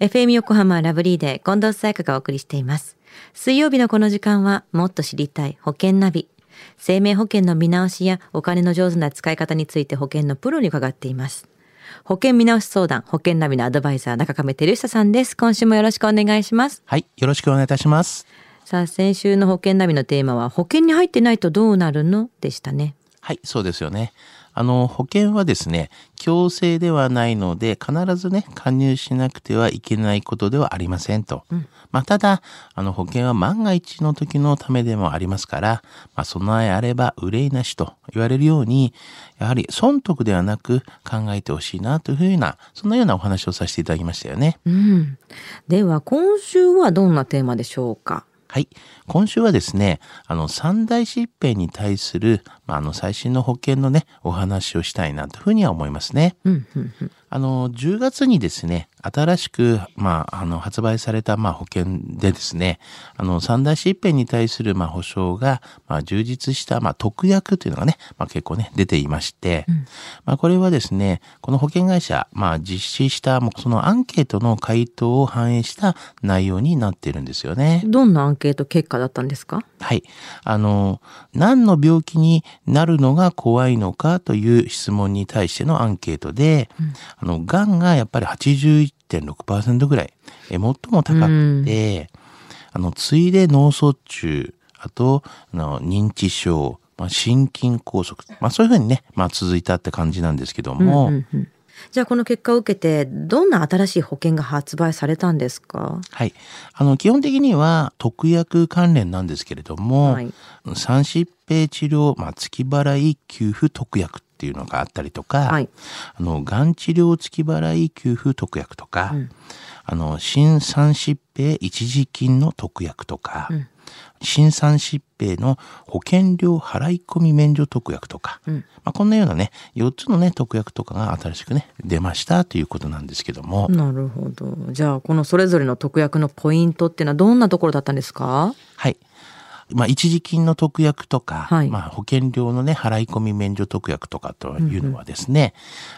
FM 横浜ラブリーで近藤沙耶香がお送りしています。水曜日のこの時間はもっと知りたい保険ナビ。生命保険の見直しやお金の上手な使い方について保険のプロに伺っています。保険見直し相談、保険ナビのアドバイザー、中亀照久さんです。今週もよろしくお願いします。はい、よろしくお願いいたします。さあ、先週の保険ナビのテーマは、保険に入ってないとどうなるの？でしたね。はい、そうですよね。あの、保険はですね、強制ではないので、必ずね、加入しなくてはいけないことではありませんと。まあ、ただ、あの、保険は万が一の時のためでもありますから、まあ、備えあれば憂いなしと言われるように、やはり損得ではなく考えてほしいなというふうな、そんなようなお話をさせていただきましたよね。うん。では、今週はどんなテーマでしょうか？はい。今週はですね、あの、三大疾病に対する、まあ、あの、最新の保険のね、お話をしたいなというふうには思いますね。うん、うん、うん。あの、10月にですね、新しく、まあ、あの、発売された、まあ、保険でですね、あの、三大疾病に対する、まあ、保証が、まあ、充実した、まあ、特約というのがね、まあ、結構ね、出ていまして、まあ、これはですね、この保険会社、まあ、実施した、そのアンケートの回答を反映した内容になっているんですよね。どんなアンケート結果だったんですか？はい。あの、何の病気になるのが怖いのかという質問に対してのアンケートで、あの、癌がやっぱり81.6%ぐらい、え最も高くて、あの、次いで脳卒中、あと、あの認知症、まあ、心筋梗塞、まあそういうふうにね、まあ続いたって感じなんですけども、うんうんじゃあこの結果を受けてどんな新しい保険が発売されたんですか？はい。あの、基本的には特約関連なんですけれども、はい。三疾病治療、まあ、月払い給付特約っていうのがあったりとか、はい。あの、がん治療月払い給付特約とか、あの、新三疾病一時金の特約とか、新三疾病の保険料払い込み免除特約とか、まあ、こんなようなね、4つのね、特約とかが新しくね、出ましたということなんですけども、なるほど。じゃあこのそれぞれの特約のポイントっていうのはどんなところだったんですか？はい。まあ、一時金の特約とか、はい。まあ、保険料のね、払い込み免除特約とかというのはですね、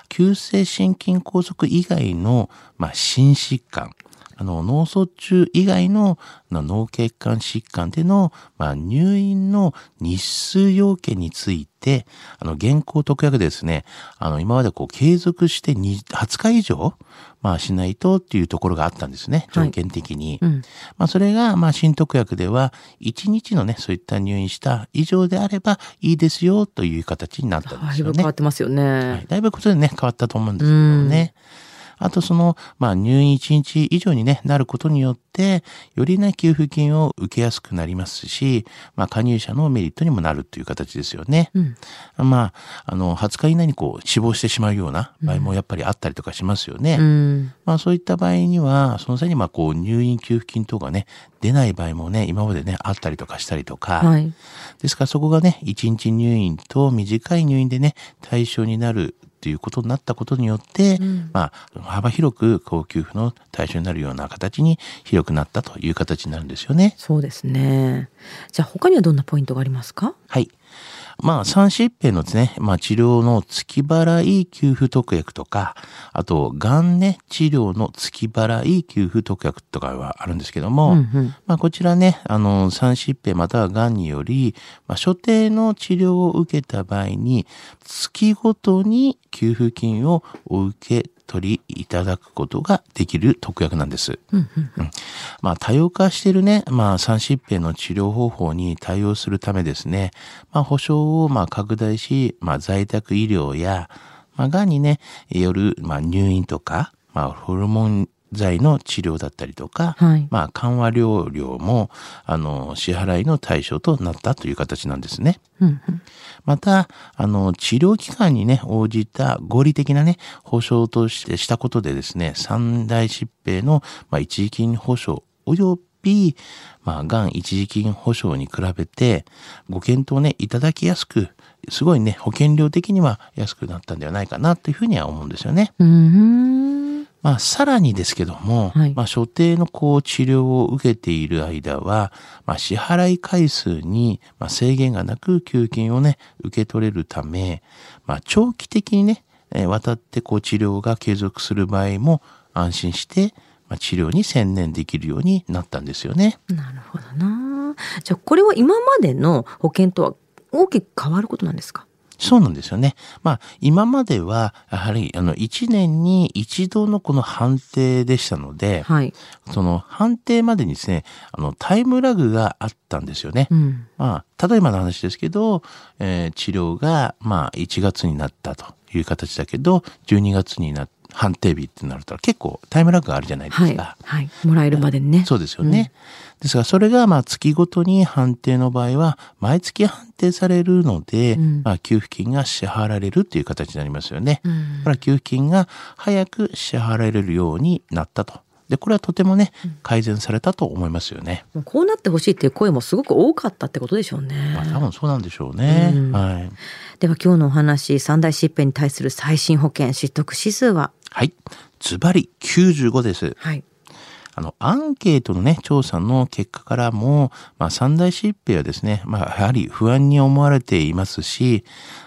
急性心筋梗塞以外の、まあ、心疾患、あの、脳卒中以外のまあ脳血管疾患での、まあ、入院の日数要件について、あの、現行特約でですね、あの、今までこう、継続してに20日以上、まあ、しないとっていうところがあったんですね、はい条件的に。うんまあ、それが、まあ、新特約では、1日のね、そういった入院した以上であればいいですよという形になったんですよねだいぶ変わ。ってますよね、はい、だいぶことでね、変わったと思うんですけどもね。あとその、まあ入院1日以上にね、なることによって、よりね、給付金を受けやすくなりますし、まあ加入者のメリットにもなるという形ですよね。うん。まあ、あの、20日以内にこう死亡してしまうような場合もやっぱりあったりとかしますよね。うん。まあそういった場合には、その際にまあこう入院給付金等がね、出ない場合もね、今までね、あったりとかしたりとか、はい。ですからそこがね、1日入院と短い入院でね、対象になるっていうことになったことによって、まあ、幅広く高給付の対象になるような形に広くなったという形になるんですよね。そうですねじゃあ他にはどんなポイントがありますか？はい。まあ、三疾病のですね、まあ、治療の月払い給付特約とか、あと、がんね、治療の月払い給付特約とかはあるんですけども、うんうん。まあ、こちらね、あの、三疾病またはがんにより、まあ、所定の治療を受けた場合に、月ごとに給付金をお受け取りいただくことができる特約なんです。うんまあ、多様化しているね、まあ、三疾病の治療方法に対応するためですね、まあ、保障をまあ拡大し、まあ、在宅医療や、まあ、がんにね、よる、まあ、入院とか、まあ、ホルモン剤の治療だったりとか、はいまあ、緩和療養も、あの、支払いの対象となったという形なんですね。うんうんまた、あの、治療期間にね、応じた合理的なね、保障としてしたことでですね、三大疾病の、まあ、一時金保障及び、まあ、がん一時金保障に比べて、ご検討ね、いただきやすく、すごいね、保険料的には安くなったんではないかなというふうには思うんですよね。うーんまあ、さらにですけども、はいまあ、所定のこう治療を受けている間は、まあ、支払い回数にまあ制限がなく給付金をね、受け取れるため、まあ、長期的にね、えー渡ってこう治療が継続する場合も安心して、まあ、治療に専念できるようになったんですよね。なるほどな。じゃあこれは今までの保険とは大きく変わることなんですか？そうなんですよね。まあ、今までは、やはり、あの、1年に一度のこの判定でしたので、はい。その判定までにですね、あの、タイムラグがあったんですよね。うん。まあ、例えばの話ですけど、えー治療が、まあ、1月になったという形だけど、12月にな、判定日ってなると結構タイムラグがあるじゃないですはい。か。はい。もらえるまでにね。そうですよね。ですが、それが、まあ、月ごとに判定の場合は、毎月判定されるので、うんまあ、給付金が支払われるっていう形になりますよね。うんだから給付金が早く支払われるようになったと。で、これはとてもね、改善されたと思いますよね。もうこうなってほしいっていう声もすごく多かったってことでしょうね。まあ、多分そうなんでしょうね。うんはい。では今日のお話、三大疾病に対する最新保険失得指数ははい。ズバリ95です。はい。あの、アンケートのね、調査の結果からも、まあ、三大疾病はですね、まあ、やはり不安に思われていますし、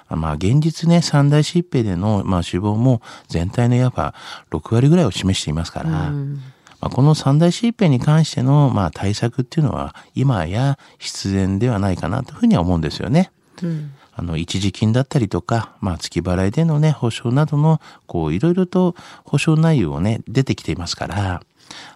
まあ、現実ね、三大疾病での、まあ、死亡も全体のいわば6割ぐらいを示していますから、うんまあ、この三大疾病に関しての、まあ、対策っていうのは、今や必然ではないかなというふうには思うんですよね。うんあの、一時金だったりとか、まあ、月払いでのね、保証などの、こう、いろいろと保証内容をね、出てきていますから、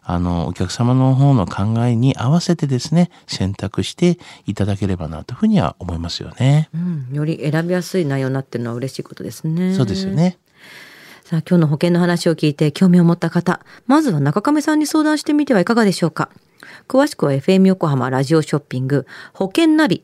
あの、お客様の方の考えに合わせてですね、選択していただければなというふうには思いますよね。うん、より選びやすい内容になってるのは嬉しいことですね。そうですよ。ね。さあ今日の保険の話を聞いて興味を持った方、まずは中亀さんに相談してみてはいかがでしょうか。詳しくは FM 横浜ラジオショッピング保険ナビ